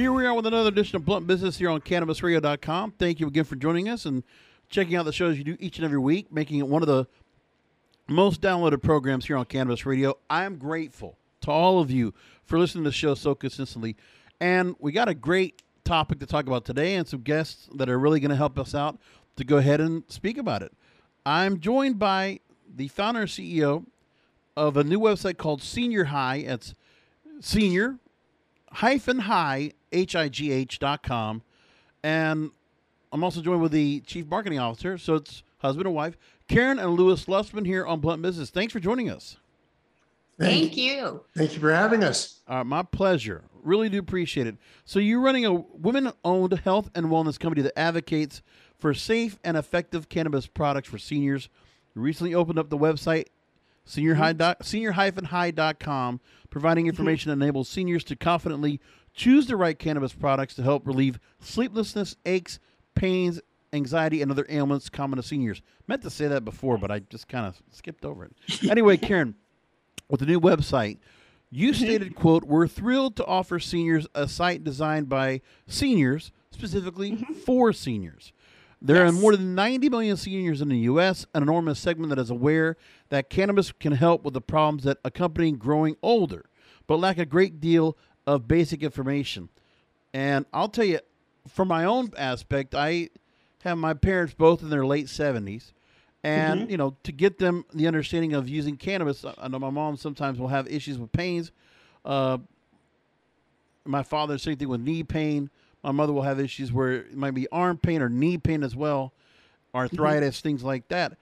Here we are with another edition of Blunt Business here on CannabisRadio.com. Thank you again for joining us and checking out the shows you do each and every week, making it one of the most downloaded programs here on Cannabis Radio. I am grateful to all of you for listening to the show so consistently. And we got a great topic to talk about today and some guests that are really going to help us out to go ahead and speak about it. I'm joined by the founder and CEO of a new website called Senior High. It's senior hyphen high h-i-g-h dot com. And i'm also joined with the chief marketing officer so it's husband and wife karen and lewis Lusman here on blunt business. Thanks for joining us. Thank you. Thank you for having us. uh, my pleasure. Really do appreciate it. So you're running a women-owned health and wellness company that advocates for safe and effective cannabis products for seniors. You recently opened up the website senior high dot, senior-high.com providing information that enables seniors to confidently choose the right cannabis products to help relieve sleeplessness aches pains anxiety and other ailments common to seniors. Meant to say that before but i just kind of skipped over it. Anyway karen with the new website you mm-hmm. stated quote we're thrilled to offer seniors a site designed by seniors specifically mm-hmm. for seniors. There are more than 90 million seniors in the U.S., an enormous segment that is aware that cannabis can help with the problems that accompany growing older, but lack a great deal of basic information. And I'll tell you, from my own aspect, I have my parents both in their late 70s. And, you know, to get them the understanding of using cannabis, I know my mom sometimes will have issues with pains. Uh, my father, same thing with knee pain. My mother will have issues where it might be arm pain or knee pain as well, arthritis, things like that.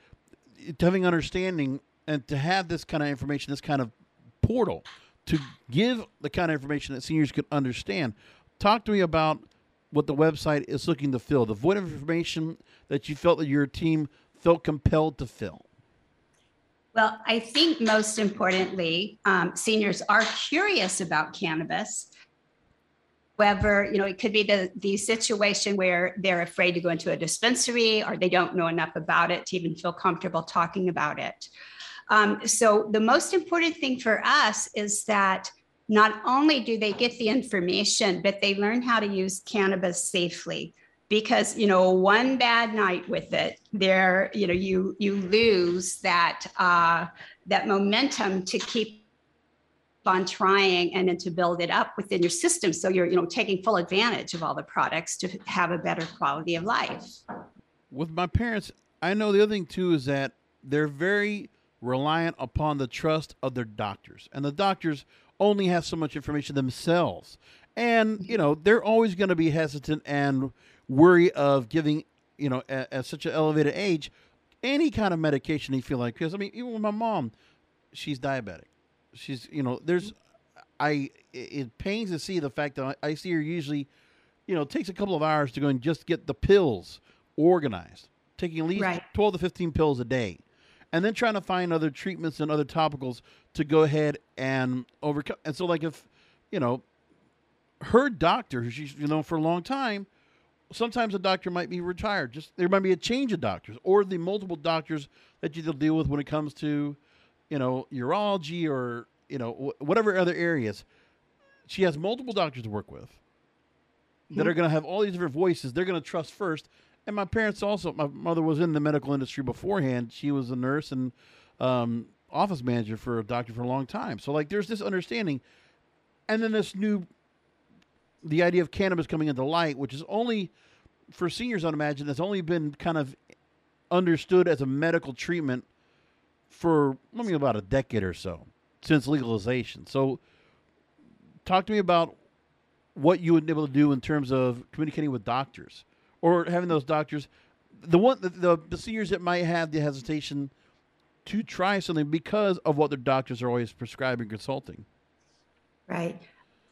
It- having understanding and to have this kind of information, this kind of portal to give the kind of information that seniors could understand. Talk to me about what the website is looking to fill, the void of information that you felt that your team felt compelled to fill. Well, I think most importantly, um, seniors are curious about cannabis. However, you know, it could be the, the situation where they're afraid to go into a dispensary or they don't know enough about it to even feel comfortable talking about it. Um, so the most important thing for us is that not only do they get the information, but they learn how to use cannabis safely. Because you know, one bad night with it, there, you know, you you lose that uh, that momentum to keep on trying and then to build it up within your system. So you're, you know, taking full advantage of all the products to have a better quality of life. with my parents, I know the other thing too is that they're very reliant upon the trust of their doctors, and the doctors only have so much information themselves, and you know they're always going to be hesitant and worry of giving, you know, at, at such an elevated age, any kind of medication they feel like. Because I mean, even with my mom, she's diabetic. She's, you know, there's, I it, pains to see the fact that I, I see her usually you know, it takes a couple of hours to go and just get the pills organized, taking at least Right. 12 to 15 pills a day, and then trying to find other treatments and other topicals to go ahead and overcome. And so, like, if, you know, her doctor, who she's, you know, for a long time, sometimes a doctor might be retired. Just there might be a change of doctors or the multiple doctors that you deal with when it comes to, you know, urology or, you know, wh- whatever other areas. She has multiple doctors to work with that are mm-hmm. going to have all these different voices they're going to trust first. And my parents also, my mother was in the medical industry beforehand. She was a nurse and um, office manager for a doctor for a long time. So, like, there's this understanding. And then this new, the idea of cannabis coming into light, which is only for seniors, I'd imagine, that's only been kind of understood as a medical treatment for, I mean, about a decade or so since legalization. So, talk to me about what you would be able to do in terms of communicating with doctors or having those doctors the one the, the, seniors that might have the hesitation to try something because of what their doctors are always prescribing consulting Right.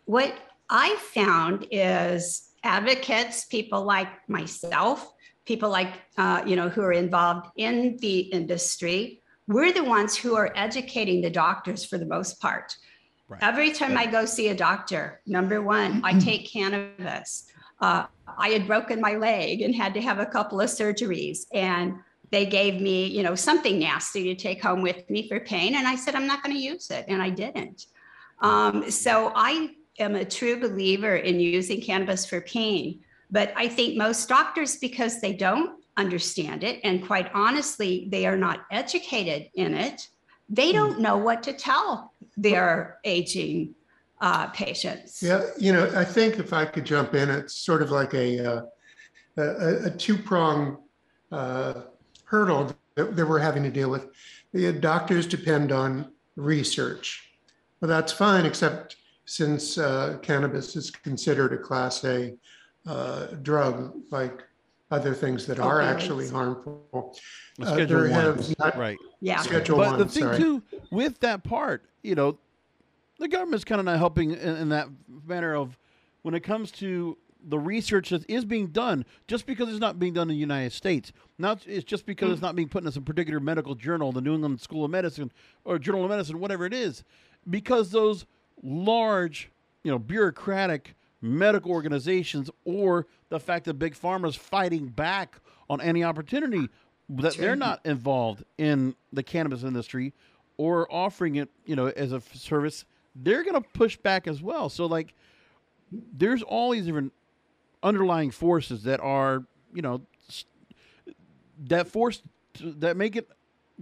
What I found is advocates, people like myself, people like, uh, you know, who are involved in the industry, we're the ones who are educating the doctors for the most part. Right. Every time right. I go see a doctor, number one, I take cannabis. Uh, I had broken my leg and had to have a couple of surgeries. And they gave me, you know, something nasty to take home with me for pain. And I said, I'm not going to use it. And I didn't. Um, so I am a true believer in using cannabis for pain. But I think most doctors, because they don't understand it, and quite honestly, they are not educated in it, they hmm. don't know what to tell their aging uh, patients. Yeah, you know, I think if I could jump in, it's sort of like a uh, a, a two prong uh, hurdle that, that, we're having to deal with. The doctors depend on research. Well, that's fine, except since uh, cannabis is considered a Class A uh, drug, like other things that are actually harmful. Uh, schedule one, not, right? Yeah. Schedule but one. the thing sorry. too with that part, you know, the government's kind of not helping in, in, that manner of when it comes to the research that is being done. Just because it's not being done in the United States, not it's just because mm. it's not being put in some particular medical journal, the New England School of Medicine or Journal of Medicine, whatever it is, because those large, you know, bureaucratic medical organizations or the fact that big pharma is fighting back on any opportunity that they're not involved in the cannabis industry or offering it, you know, as a service, they're going to push back as well. So like there's all these different underlying forces that are, you know, that force that make it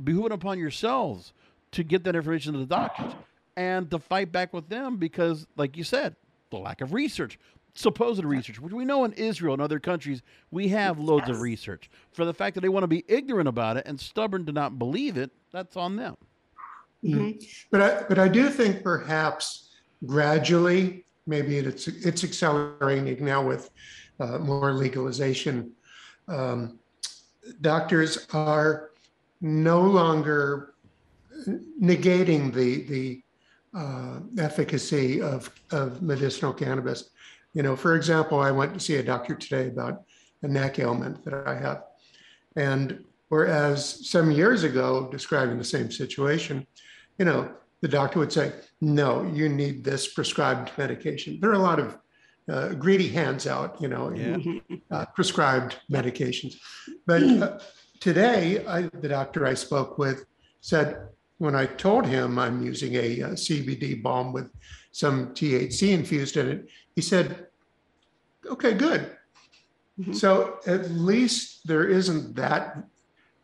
behooving upon yourselves to get that information to the doctors and to fight back with them because like you said, the lack of research supposed research, which we know in Israel and other countries, we have loads yes. of research. For the fact that they want to be ignorant about it and stubborn to not believe it, that's on them. Mm-hmm. But I, but I do think perhaps gradually, maybe it's it's accelerating now with uh, more legalization. Um, doctors are no longer negating the the uh, efficacy of, of medicinal cannabis. You know, for example, I went to see a doctor today about a neck ailment that I have. And whereas some years ago, describing the same situation, you know, the doctor would say, no, you need this prescribed medication. There are a lot of uh, greedy hands out, you know, yeah. uh, prescribed medications. But uh, today, I, the doctor I spoke with said, when I told him I'm using a, a uh, CBD balm with some THC infused in it, he said, okay, good. Mm-hmm. So at least there isn't that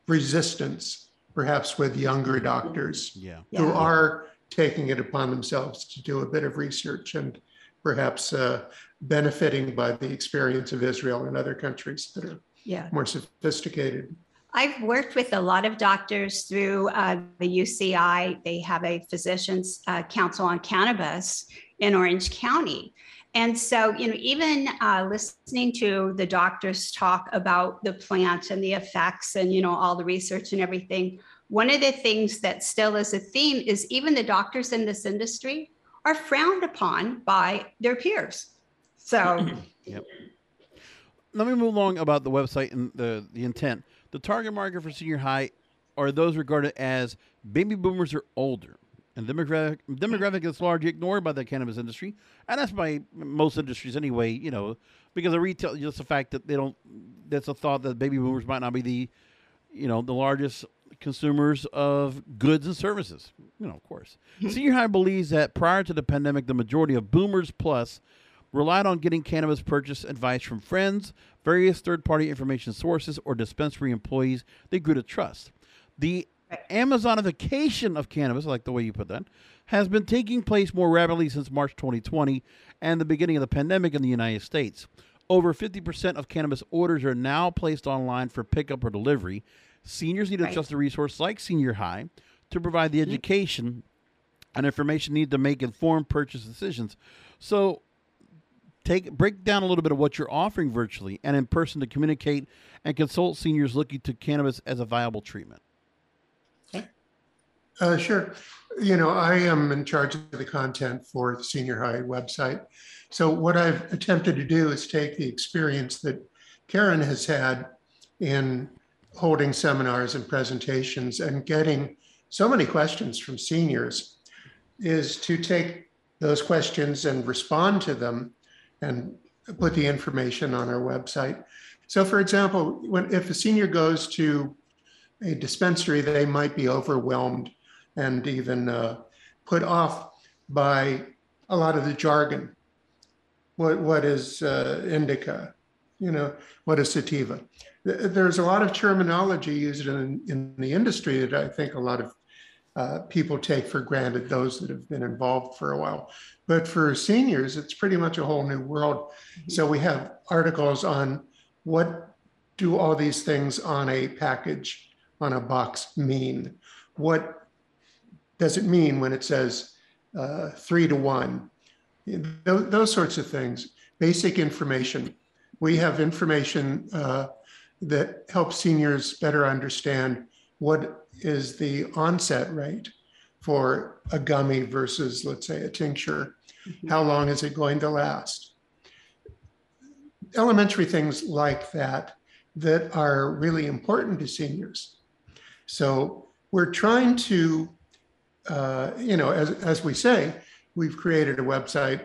resistance, perhaps with younger doctors yeah. who yeah. are taking it upon themselves to do a bit of research and perhaps uh, benefiting by the experience of Israel and other countries that are yeah. more sophisticated. I've worked with a lot of doctors through uh, the UCI. They have a physicians uh, council on cannabis in Orange County. And so, you know, even uh, listening to the doctors talk about the plant and the effects and, you know, all the research and everything, one of the things that still is a theme is even the doctors in this industry are frowned upon by their peers. So, yep. Let me move along about the website and the, the intent. The target market for senior high are those regarded as baby boomers or older. And demographic demographic is largely ignored by the cannabis industry, and that's by most industries anyway. You know, because the retail, just the fact that they don't, that's a thought that baby boomers might not be the, you know, the largest consumers of goods and services. You know, of course. Mm-hmm. Senior High believes that prior to the pandemic, the majority of boomers plus relied on getting cannabis purchase advice from friends, various third party information sources, or dispensary employees they grew to trust. The Amazonification of cannabis, like the way you put that, has been taking place more rapidly since March 2020 and the beginning of the pandemic in the United States. Over 50% of cannabis orders are now placed online for pickup or delivery. Seniors need right. a trusted resource like Senior High to provide the education and information needed to make informed purchase decisions. So, take break down a little bit of what you're offering virtually and in person to communicate and consult seniors looking to cannabis as a viable treatment. Uh, sure. You know, I am in charge of the content for the senior high website. So, what I've attempted to do is take the experience that Karen has had in holding seminars and presentations and getting so many questions from seniors is to take those questions and respond to them and put the information on our website. So, for example, when if a senior goes to a dispensary, they might be overwhelmed and even uh, put off by a lot of the jargon. What what is uh, indica? You know, what is sativa? There's a lot of terminology used in in the industry that I think a lot of uh, people take for granted. Those that have been involved for a while, but for seniors, it's pretty much a whole new world. So we have articles on what do all these things on a package on a box mean? What does it mean when it says uh, three to one? Those, those, sorts of things, basic information. We have information uh, that helps seniors better understand what is the onset rate for a gummy versus, let's say, a tincture. Mm-hmm. How long is it going to last? Elementary things like that that are really important to seniors. So we're trying to, uh, you know, as, as we say, we've created a website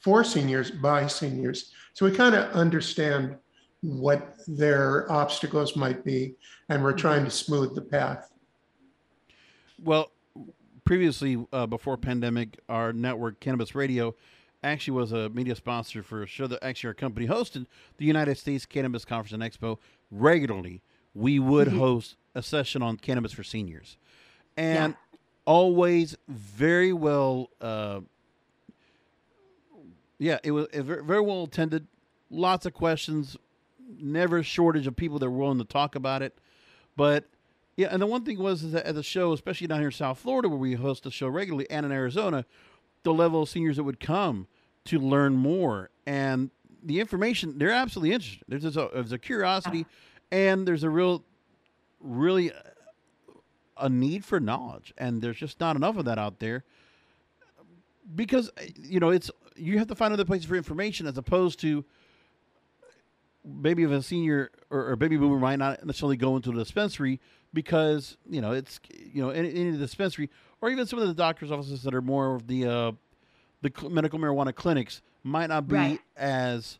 for seniors by seniors. So we kind of understand what their obstacles might be, and we're trying to smooth the path. Well, previously, uh, before pandemic, our network, Cannabis Radio, actually was a media sponsor for a show that actually our company hosted, the United States Cannabis Conference and Expo, regularly we would mm-hmm. host a session on cannabis for seniors, and yeah. always very well. Uh, yeah, it was very well attended. Lots of questions, never a shortage of people that were willing to talk about it. But yeah, and the one thing was is that at the show, especially down here in South Florida, where we host the show regularly, and in Arizona, the level of seniors that would come to learn more and the information, they're absolutely interested. There's a, there's a curiosity and there's a real, really a need for knowledge, and there's just not enough of that out there. Because you know, it's you have to find other places for information as opposed to maybe if a senior or, or baby boomer might not necessarily go into the dispensary because you know it's you know any, any dispensary or even some of the doctors' offices that are more of the uh, the medical marijuana clinics might not be right. as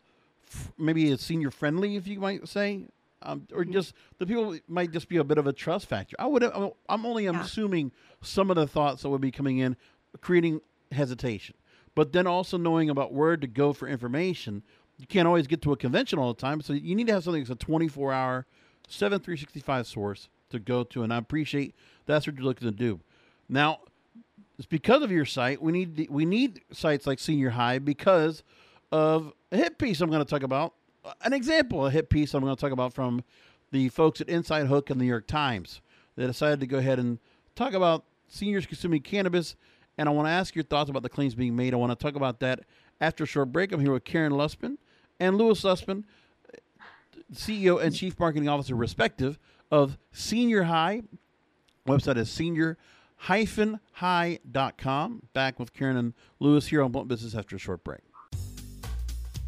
f- maybe as senior friendly, if you might say, um, or mm-hmm. just the people might just be a bit of a trust factor. I would. I'm only yeah. assuming some of the thoughts that would be coming in, creating hesitation. But then also knowing about where to go for information. You can't always get to a convention all the time, so you need to have something that's a 24 hour, 7 365 source to go to. And I appreciate that's what you're looking to do. Now, it's because of your site. We need we need sites like Senior High because of a hit piece I'm going to talk about an example, a hit piece I'm going to talk about from the folks at Inside Hook and the New York Times. They decided to go ahead and talk about seniors consuming cannabis. And I want to ask your thoughts about the claims being made. I want to talk about that after a short break. I'm here with Karen Lusman and Lewis Lusman, CEO and Chief Marketing Officer, respective, of Senior High. Website is senior-high.com. Back with Karen and Lewis here on Blunt Business after a short break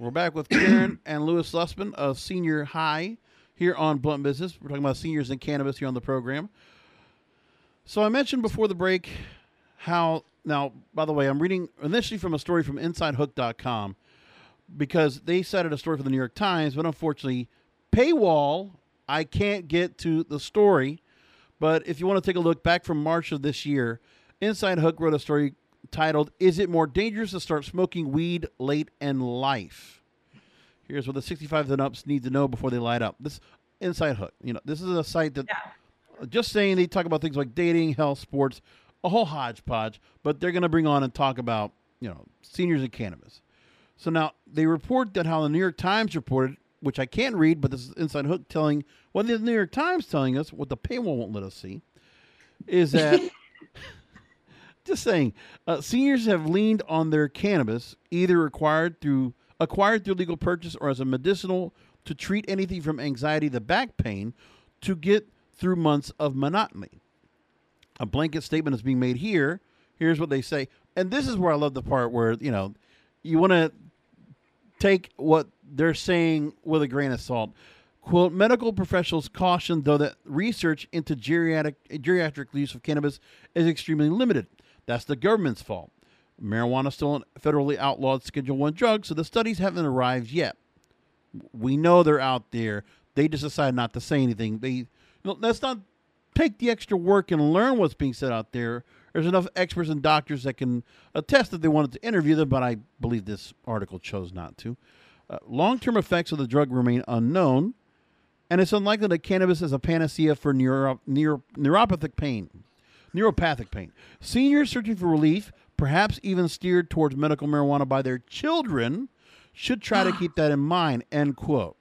We're back with Karen and Lewis Sussman of Senior High here on Blunt Business. We're talking about seniors and cannabis here on the program. So I mentioned before the break how now, by the way, I'm reading initially from a story from InsideHook.com because they cited a story for the New York Times, but unfortunately, paywall. I can't get to the story, but if you want to take a look back from March of this year, Inside Hook wrote a story titled "Is It More Dangerous to Start Smoking Weed Late in Life?" Here's what the 65 and ups need to know before they light up. This Inside Hook, you know, this is a site that Yeah. just saying they talk about things like dating, health, sports, a whole hodgepodge, but they're going to bring on and talk about, you know, seniors and cannabis. So now they report that how the New York Times reported, which I can't read, but this is Inside Hook telling what the New York Times telling us, what the paywall won't let us see, is that just saying uh, seniors have leaned on their cannabis, either acquired through acquired through legal purchase or as a medicinal to treat anything from anxiety to back pain, to get through months of monotony. A blanket statement is being made here. Here's what they say, and this is where I love the part where you know you want to take what they're saying with a grain of salt. Quote, medical professionals caution, though, that research into geriatric, geriatric use of cannabis is extremely limited. That's the government's fault. Marijuana is still a federally outlawed Schedule One drug, so the studies haven't arrived yet. We know they're out there. They just decide not to say anything. They, let's not take the extra work and learn what's being said out there. There's enough experts and doctors that can attest that they wanted to interview them, but I believe this article chose not to. Uh, Long term effects of the drug remain unknown, and it's unlikely that cannabis is a panacea for neuro, neuro, neuropathic pain. Neuropathic pain. Seniors searching for relief, perhaps even steered towards medical marijuana by their children, should try to keep that in mind. End quote.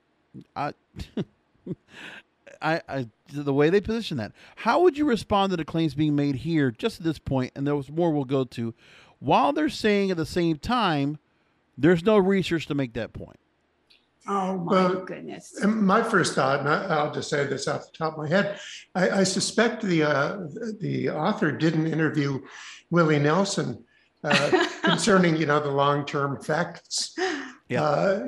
I, I, I, the way they position that. How would you respond to the claims being made here, just at this point, and there was more we'll go to, while they're saying at the same time, there's no research to make that point. Oh, my Well, goodness. And my first thought, and I- I'll just say this off the top of my head, I, I suspect the uh, the author didn't interview Willie Nelson uh, concerning, you know, the long term effects, Yeah. uh,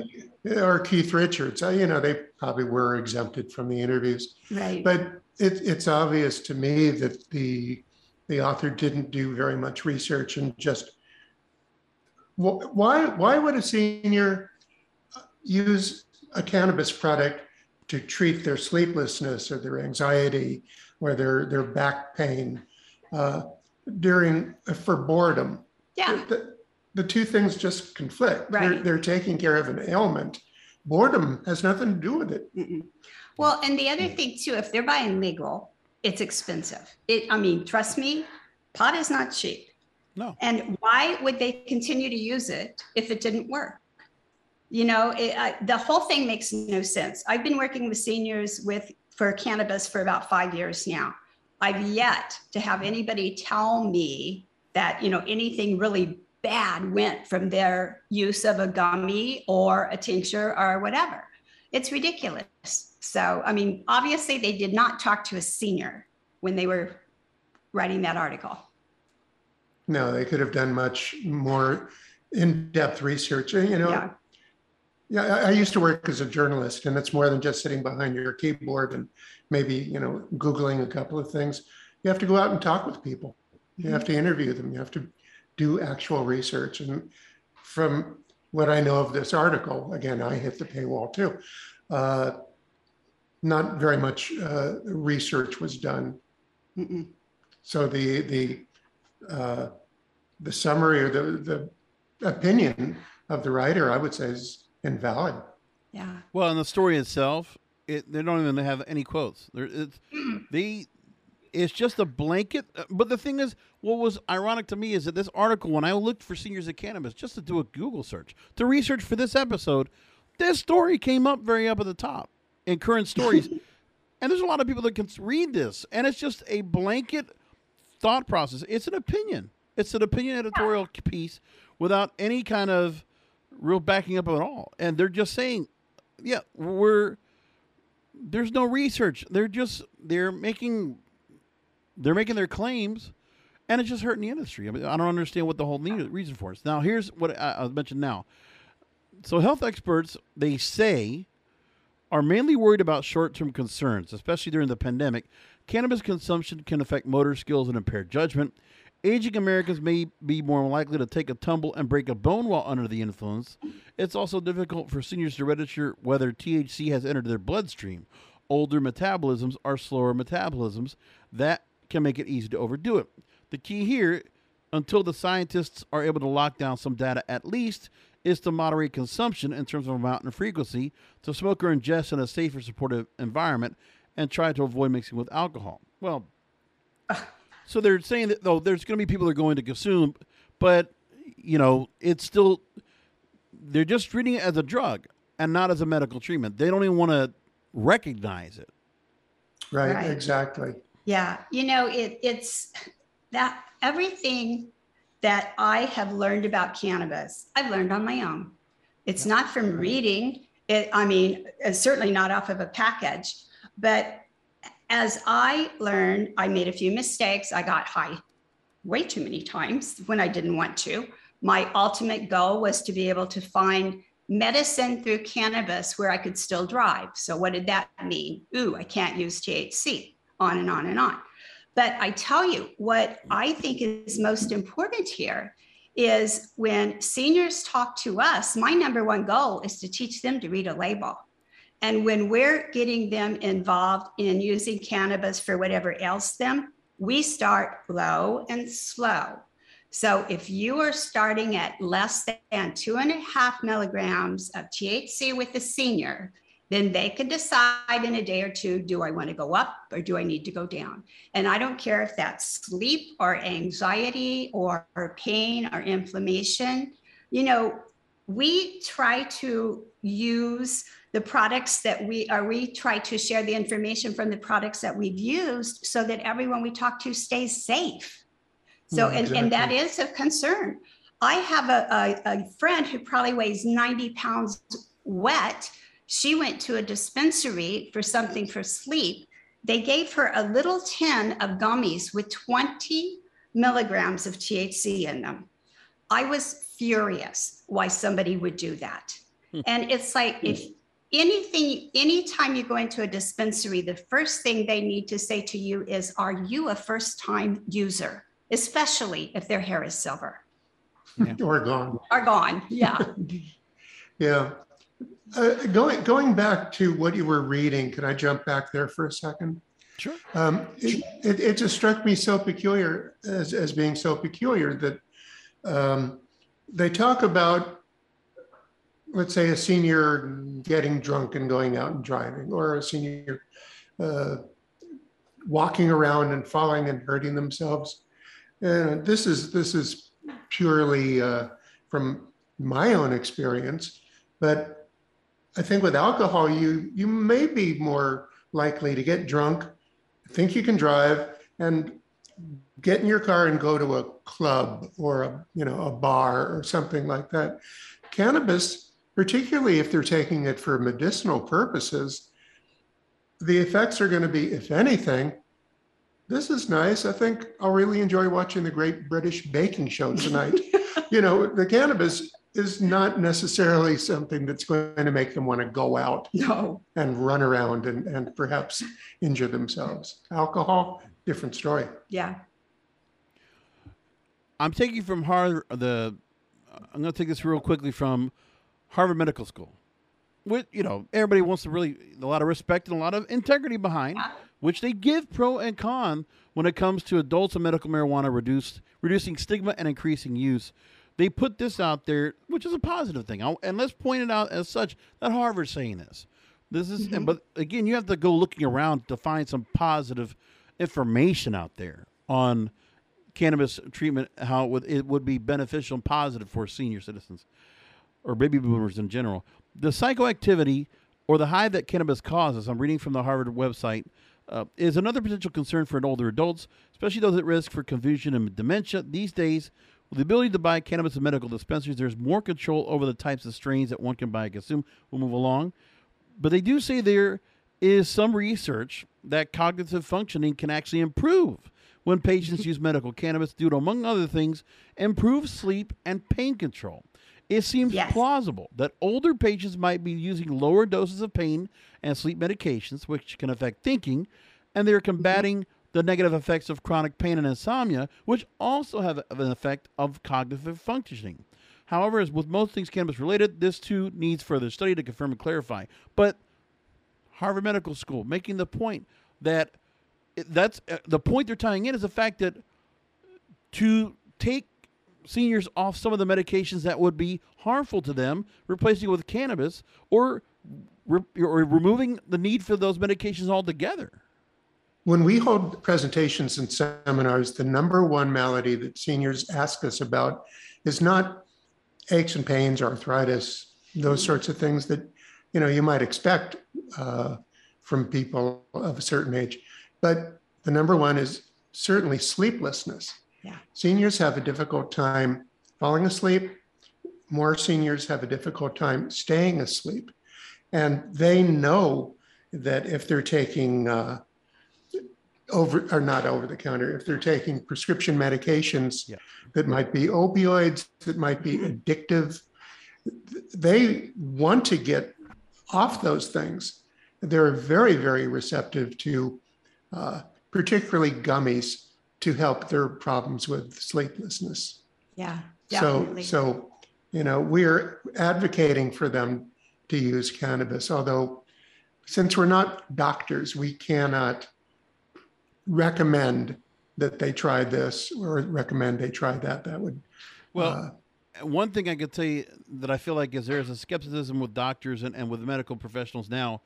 or Keith Richards. Uh, you know, they probably were exempted from the interviews, Right. but it, it's obvious to me that the the author didn't do very much research and just wh- why why would a senior use a cannabis product to treat their sleeplessness or their anxiety or their their back pain uh, during for boredom. Yeah. The, the two things just conflict. They're, Right. they're taking care of an ailment. Boredom has nothing to do with it. Mm-mm. Well, and the other thing too, if they're buying legal, it's expensive. It, I mean, trust me, pot is not cheap. No. And why would they continue to use it if it didn't work? You know, it, I, the whole thing makes no sense. I've been working with seniors with for cannabis for about five years now. I've yet to have anybody tell me that you know anything really bad went from their use of a gummy or a tincture or whatever. It's ridiculous. So, I mean, obviously, they did not talk to a senior when they were writing that article. No, they could have done much more in-depth research. You know, Yeah. Yeah, I, used to work as a journalist, and it's more than just sitting behind your keyboard and maybe you know googling a couple of things. You have to go out and talk with people. You have to interview them. You have to do actual research. And from what I know of this article, again, I hit the paywall too. Uh, not very much uh, research was done. Mm-mm. So the the uh, the summary or the the opinion of the writer, I would say, is invalid. Yeah. Well, in the story itself, it they don't even have any quotes. There, it's they, it's just a blanket. uh, But the thing is, what was ironic to me is that this article, when I looked for seniors at cannabis, just to do a Google search to research for this episode, this story came up very up at the top in current stories, and there's a lot of people that can read this, and it's just a blanket thought process. It's an opinion. It's an opinion editorial piece without any kind of real backing up at all. And they're just saying, yeah, we're there's no research. They're just they're making they're making their claims and it's just hurting the industry. I mean, I don't understand what the whole need, reason for it. Now, here's what I, I mentioned now. so health experts they say are mainly worried about short-term concerns, especially during the pandemic. Cannabis consumption can affect motor skills and impair judgment. Aging Americans may be more likely to take a tumble and break a bone while under the influence. It's also difficult for seniors to register whether THC has entered their bloodstream. Older metabolisms are slower metabolisms. That can make it easy to overdo it. The key here, until the scientists are able to lock down some data at least, is to moderate consumption in terms of amount and frequency so smoker ingest in a safer, supportive environment and try to avoid mixing with alcohol. Well, so they're saying that though there's going to be people that are going to consume, but you know it's still they're just treating it as a drug and not as a medical treatment. They don't even want to recognize it. Right, Right. exactly. Yeah, you know, it, it's that everything that I have learned about cannabis, I've learned on my own. It's not from reading it. I mean, it's certainly not off of a package, but as I learned, I made a few mistakes. I got high way too many times when I didn't want to. My ultimate goal was to be able to find medicine through cannabis where I could still drive. So, what did that mean? Ooh, I can't use THC, on and on and on. But I tell you, what I think is most important here is when seniors talk to us, my number one goal is to teach them to read a label. And when we're getting them involved in using cannabis for whatever else them, we start low and slow. So if you are starting at less than two and a half milligrams of THC with a senior, then they can decide in a day or two do I want to go up or do I need to go down? And I don't care if that's sleep or anxiety or, or pain or inflammation. You know, we try to use the products that we are, we try to share the information from the products that we've used so that everyone we talk to stays safe. So, Mm, and, and that is of concern. I have a, a, a friend who probably weighs 90 pounds wet. She went to a dispensary for something for sleep. They gave her a little tin of gummies with 20 milligrams of THC in them. I was furious why somebody would do that. and it's like if anything, anytime you go into a dispensary, the first thing they need to say to you is, Are you a first time user? Especially if their hair is silver Or gone. or gone. Yeah. Yeah. Uh, going going back to what you were reading, can I jump back there for a second? Sure. Um, it, it, it just struck me so peculiar as, as being so peculiar that um, they talk about, let's say, a senior getting drunk and going out and driving, or a senior uh, walking around and falling and hurting themselves. And this is this is purely uh, from my own experience, but I think with alcohol, you you may be more likely to get drunk, think you can drive, and get in your car and go to a club or a you know a bar or something like that. Cannabis, particularly if they're taking it for medicinal purposes, the effects are going to be, if anything, this is nice. I think I'll really enjoy watching the Great British Baking Show tonight. you know, the cannabis is not necessarily something that's going to make them want to go out No. and run around and, and perhaps injure themselves. Alcohol, different story. Yeah. I'm taking from Harvard the. I'm going to take this real quickly from Harvard Medical School. With you know, everybody wants to really a lot of respect and a lot of integrity behind, which they give pro and con when it comes to adults and medical marijuana reduced reducing stigma and increasing use. They put this out there, which is a positive thing, I'll- and let's point it out as such that Harvard's saying this. This is, and, mm-hmm. but again, you have to go looking around to find some positive information out there on cannabis treatment, how it would, it would be beneficial and positive for senior citizens or baby boomers in general. The psychoactivity or the high that cannabis causes, I'm reading from the Harvard website, uh, is another potential concern for older adults, especially those at risk for confusion and dementia. These days, with the ability to buy cannabis in medical dispensaries, there's more control over the types of strains that one can buy and consume. We'll move along. But they do say there is some research that cognitive functioning can actually improve when patients use medical cannabis due to, among other things, improve sleep and pain control. It seems Yes. plausible that older patients might be using lower doses of pain and sleep medications, which can affect thinking, and they're combating the negative effects of chronic pain and insomnia, which also have an effect of cognitive functioning. However, as with most things cannabis related, this too needs further study to confirm and clarify. But Harvard Medical School making the point that that's uh, the point they're tying in is the fact that to take seniors off some of the medications that would be harmful to them, replacing it with cannabis, or re- or removing the need for those medications altogether. When we hold presentations and seminars, the number one malady that seniors ask us about is not aches and pains, arthritis, those sorts of things that you know you might expect uh, from people of a certain age. But the number one is certainly sleeplessness. Yeah. Seniors have a difficult time falling asleep. More seniors have a difficult time staying asleep, and they know that if they're taking uh, over or not over the counter if they're taking prescription medications Yeah. that might be opioids that might be addictive they want to get off those things they're very very receptive to uh, particularly gummies to help their problems with sleeplessness. Yeah, so definitely. so you know we're advocating for them to use cannabis although since we're not doctors we cannot recommend that they try this or recommend they try that. That would Well, uh, one thing I could tell you that I feel like is there's a skepticism with doctors and, and with medical professionals now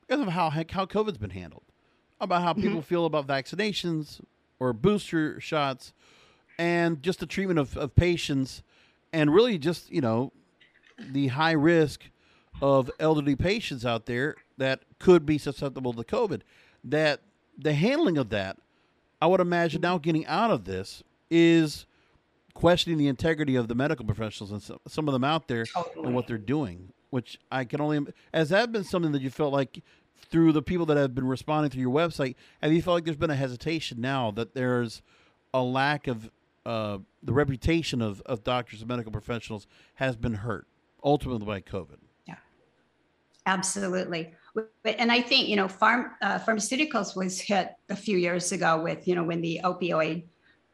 because of how heck how COVID's been handled, about how people feel about vaccinations or booster shots, and just the treatment of, of patients, and really just you know the high risk of elderly patients out there that could be susceptible to COVID. That the handling of that, I would imagine now getting out of this is questioning the integrity of the medical professionals and some, some of them out there and what they're doing, which I can only has that been something that you felt like through the people that have been responding through your website, have you felt like there's been a hesitation now that there's a lack of uh, the reputation of, of doctors and medical professionals has been hurt ultimately by COVID? Yeah, absolutely. And I think, you know, farm, uh, pharmaceuticals was hit a few years ago with, you know, when the opioid,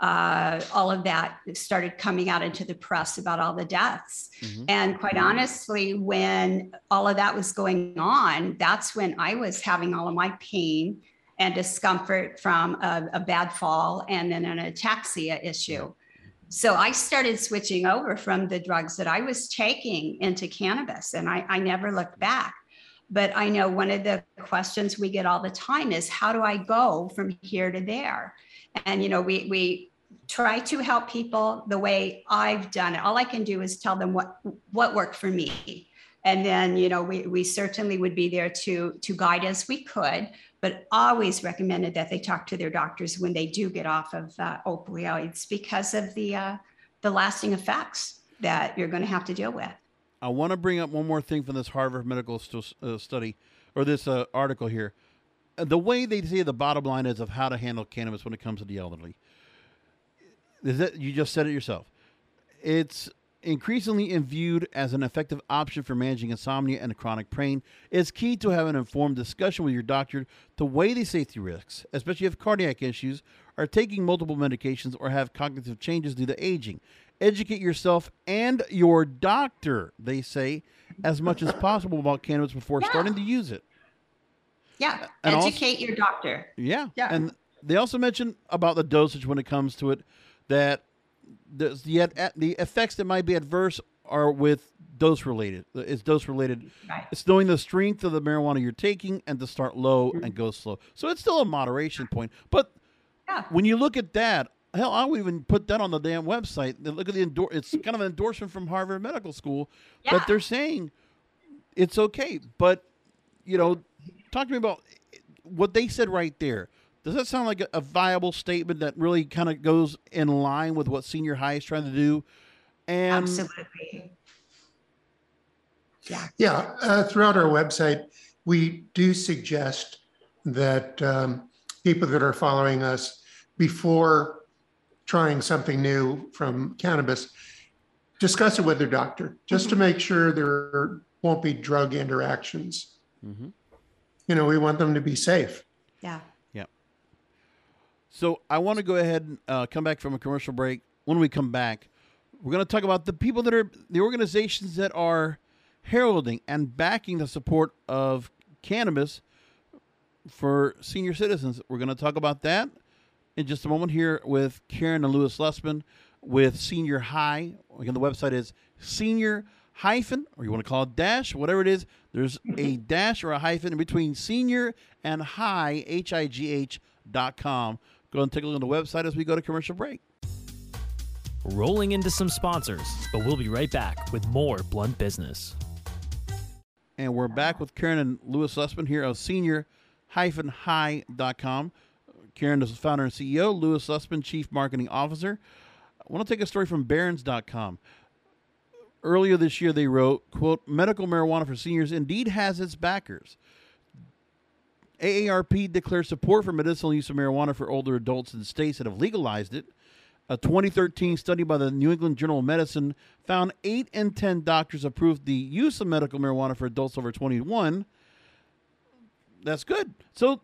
uh, all of that started coming out into the press about all the deaths. Mhm. And quite honestly, when all of that was going on, that's when I was having all of my pain and discomfort from a, a bad fall and then an ataxia issue. So I started switching over from the drugs that I was taking into cannabis, and I, I never looked back. But I know one of the questions we get all the time is how do I go from here to there? And you know, we we try to help people the way I've done it. All I can do is tell them what what worked for me. And then, you know, we, we certainly would be there to to guide as we could, but always recommended that they talk to their doctors when they do get off of uh, opioids because of the uh, the lasting effects that you're going to have to deal with. I want to bring up one more thing from this Harvard medical uh, study or this uh, article here. The way they say the bottom line is of how to handle cannabis when it comes to the elderly. Is that you just said it yourself? It's increasingly viewed as an effective option for managing insomnia and chronic pain. It's key to have an informed discussion with your doctor to weigh the safety risks, especially if cardiac issues, are taking multiple medications, or have cognitive changes due to aging. Educate yourself and your doctor, they say, as much as possible about cannabis before Yeah. starting to use it. Yeah, And also- educate your doctor. Yeah. Yeah. And they also mentioned about the dosage when it comes to it that there's the the effects that might be adverse are with dose related. It's dose related. Right. It's knowing the strength of the marijuana you're taking and to start low Mm-hmm. and go slow. So it's still a moderation point. But Yeah. when you look at that, hell, I would even put that on the damn website. Look at the endor- It's kind of an endorsement from Harvard Medical School, Yeah. but they're saying it's okay. But you know, talk to me about what they said right there. Does that sound like a, a viable statement that really kind of goes in line with what Senior High is trying to do? And Absolutely. Yeah. Yeah, uh, throughout our website, we do suggest that um, people that are following us before trying something new from cannabis discuss it with their doctor just to make sure there won't be drug interactions. Mm-hmm. You know, we want them to be safe. Yeah. Yeah. So I want to go ahead and uh, come back from a commercial break. When we come back, we're going to talk about the people that are the organizations that are heralding and backing the support of cannabis for senior citizens. We're going to talk about that in just a moment here with Karen and Lewis Lusman with Senior High. Again, the website is senior hyphen, or you want to call it dash, whatever it is. There's a mm-hmm. dash or a hyphen in between senior and high, H I G H dot com. Go and take a look on the website as we go to commercial break. Rolling into some sponsors, but we'll be right back with more Blunt Business. And we're back with Karen and Lewis Lusman here of senior hyphen high dot com. Karen is the founder and CEO, Lewis Lusman, Chief Marketing Officer. I want to take a story from Barron's.com. Earlier this year, they wrote, quote, medical marijuana for seniors indeed has its backers. AARP declares support for medicinal use of marijuana for older adults in states that have legalized it. A 2013 study by the New England Journal of Medicine found 8 in 10 doctors approved the use of medical marijuana for adults over 21. That's good. So,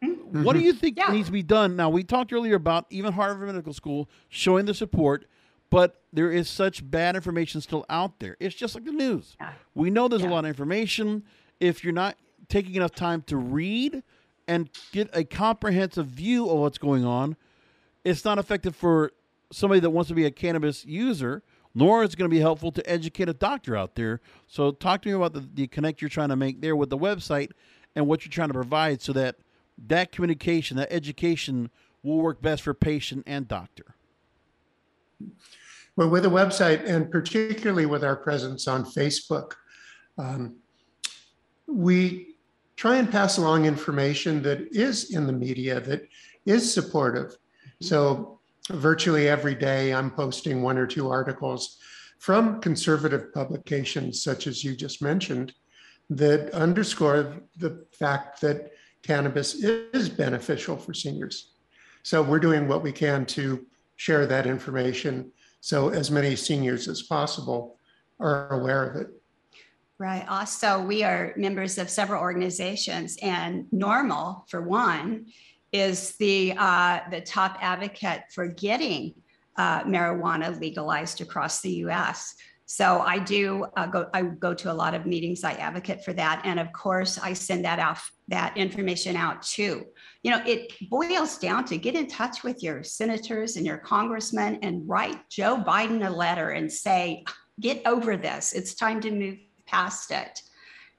what do mm-hmm. you think Yeah. needs to be done? Now, we talked earlier about even Harvard Medical School showing the support, but there is such bad information still out there. It's just like the news. Yeah. We know there's a lot of information. If you're not taking enough time to read and get a comprehensive view of what's going on, it's not effective for somebody that wants to be a cannabis user, nor is it going to be helpful to educate a doctor out there. So, talk to me about the, the connect you're trying to make there with the website and what you're trying to provide so that that communication, that education will work best for patient and doctor. Well, with the website and particularly with our presence on Facebook, um, we try and pass along information that is in the media that is supportive. So, virtually every day, I'm posting one or two articles from conservative publications, such as you just mentioned, that underscore the fact that cannabis is beneficial for seniors. So, we're doing what we can to share that information so as many seniors as possible are aware of it. Right. Also, we are members of several organizations, and NORML, for one, is the uh, the top advocate for getting uh, marijuana legalized across the U.S. So I do uh, go. I go to a lot of meetings. I advocate for that, and of course, I send that off that information out too. You know, it boils down to get in touch with your senators and your congressmen and write Joe Biden a letter and say, get over this. It's time to move past it.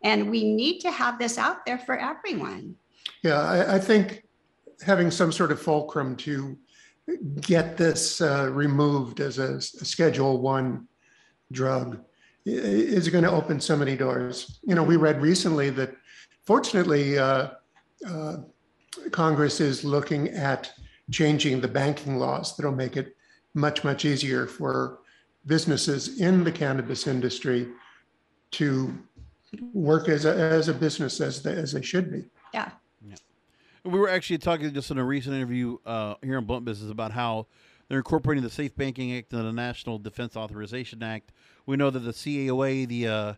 And we need to have this out there for everyone. Yeah, I, I think having some sort of fulcrum to get this uh, removed as a, a Schedule One drug is going to open so many doors. You know, we read recently that fortunately uh, uh, Congress is looking at changing the banking laws that'll make it much much easier for businesses in the cannabis industry to work as a, as a business as they, as they should be. Yeah. We were actually talking just in a recent interview uh, here on Blunt Business about how they're incorporating the Safe Banking Act and the National Defense Authorization Act. We know that the CAOA, the uh,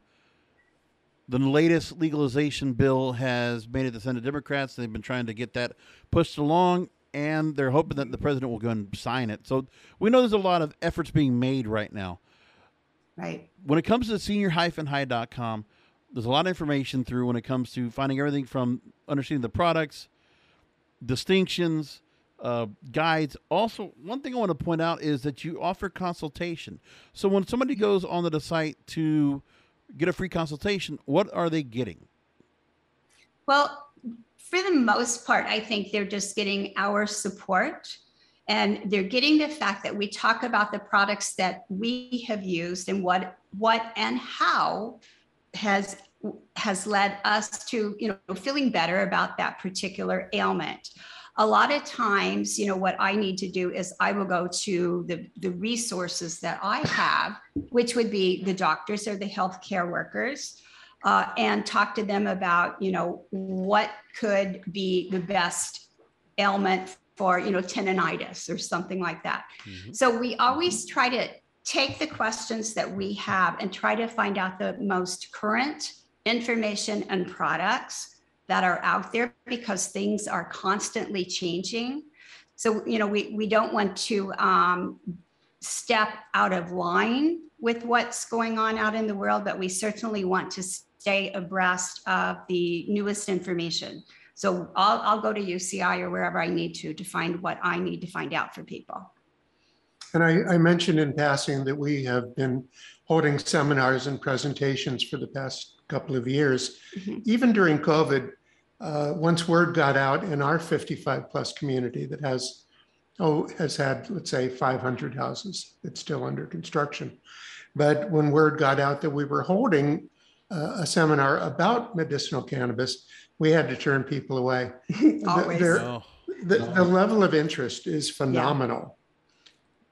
the latest legalization bill, has made it to Senate Democrats. They've been trying to get that pushed along, and they're hoping that the president will go and sign it. So we know there's a lot of efforts being made right now Right. when it comes to senior-high.com, there's a lot of information through when it comes to finding everything from understanding the products, distinctions, uh, guides. Also, one thing I want to point out is that you offer consultation. So when somebody goes onto the site to get a free consultation, what are they getting? Well, for the most part, I think they're just getting our support and they're getting the fact that we talk about the products that we have used and what what and how has has led us to you know feeling better about that particular ailment a lot of times you know what i need to do is i will go to the the resources that i have which would be the doctors or the healthcare workers uh, and talk to them about you know what could be the best ailment for you know tendonitis or something like that. So we always try to take the questions that we have and try to find out the most current information and products that are out there because things are constantly changing. So, you know, we, we don't want to um, step out of line with what's going on out in the world, but we certainly want to stay abreast of the newest information. So I'll, I'll go to UCI or wherever I need to to find what I need to find out for people. And I, I mentioned in passing that we have been holding seminars and presentations for the past couple of years. Mhm. Even during COVID, uh, once word got out in our 55 plus community that has, oh, has had, let's say, 500 houses, that's still under construction. But when word got out that we were holding uh, a seminar about medicinal cannabis, we had to turn people away. Always. There- Oh, the, the level of interest is phenomenal.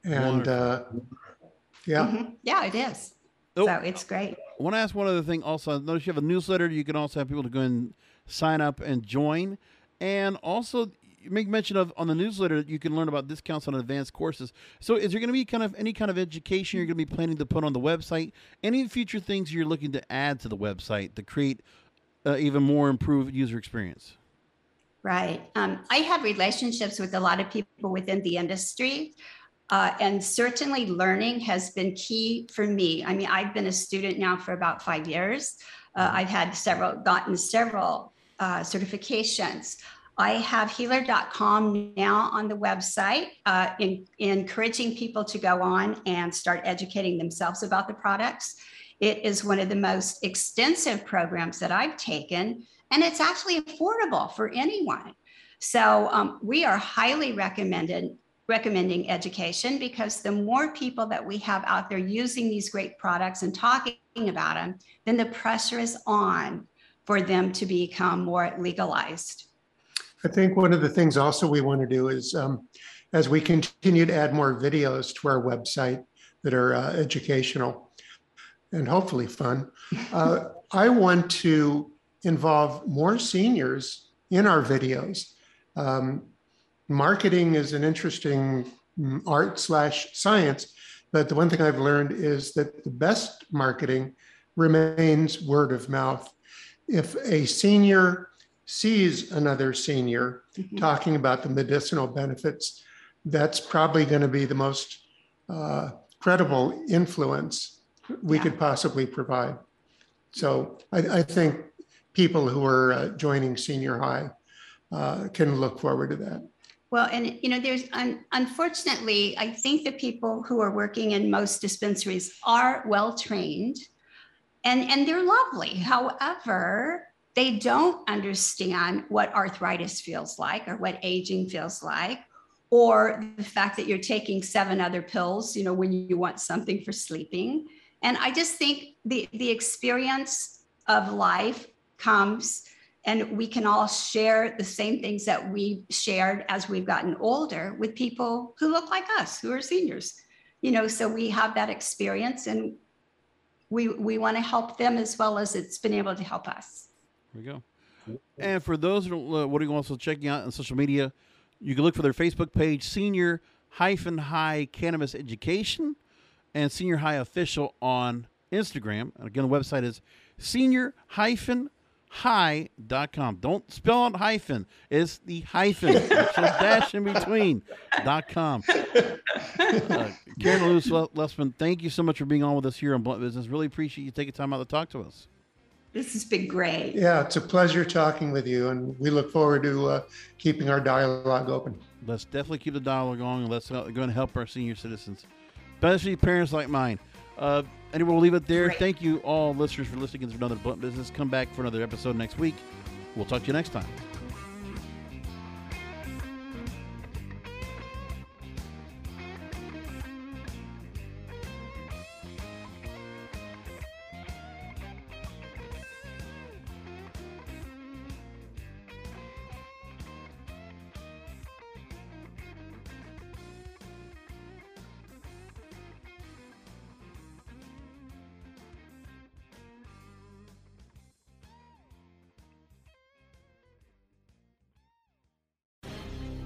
And uh, yeah, Mhm. Yeah, it is. Oh. So it's great. I want to ask one other thing. Also, I notice you have a newsletter. You can also have people to go and sign up and join. And also, you make mention of on the newsletter that you can learn about discounts on advanced courses. So, is there going to be kind of any kind of education you're going to be planning to put on the website? Any future things you're looking to add to the website to create uh, even more improved user experience? Right. Um, I have relationships with a lot of people within the industry. Uh, and certainly learning has been key for me. I mean, I've been a student now for about five years. Uh, I've had several, gotten several uh, certifications. I have healer.com now on the website, uh, in, encouraging people to go on and start educating themselves about the products. It is one of the most extensive programs that I've taken, and it's actually affordable for anyone. So um, we are highly recommended recommending education because the more people that we have out there using these great products and talking about them, then the pressure is on for them to become more legalized. I think one of the things also we want to do is um, as we continue to add more videos to our website that are uh, educational and hopefully fun, uh, I want to involve more seniors in our videos. Um, marketing is an interesting mm, art slash science, but the one thing I've learned is that the best marketing remains word of mouth. If a senior sees another senior Mhm. talking about the medicinal benefits, that's probably going to be the most uh, credible influence we Yeah. could possibly provide. So I, I think people who are uh, joining senior high uh, can look forward to that. Well, and you know, there's un- unfortunately, I think the people who are working in most dispensaries are well trained, and and they're lovely. However, they don't understand what arthritis feels like or what aging feels like or the fact that you're taking seven other pills you know when you want something for sleeping and i just think the the experience of life comes and we can all share the same things that we shared as we've gotten older with people who look like us who are seniors you know so we have that experience and we we want to help them as well as it's been able to help us There we go. And for those who uh, what are you also checking out on social media, you can look for their Facebook page, Senior Hyphen High Cannabis Education, and Senior High Official on Instagram. And again, the website is Senior Hyphen High.com. Don't spell out hyphen. It's the hyphen. There's a dash in between. Dot com. Uh, Karen Lewis Lusman, thank you so much for being on with us here on Blunt Business. Really appreciate you taking time out to talk to us. this has been great Yeah, it's a pleasure talking with you, and we look forward to uh, keeping our dialogue open. Let's definitely keep the dialogue going and let's uh, go and help our senior citizens, especially parents like mine. Uh, anyway, we'll leave it there. Great. Thank you, all listeners, for listening to another Blunt Business. Come back for another episode next week. We'll talk to you next time.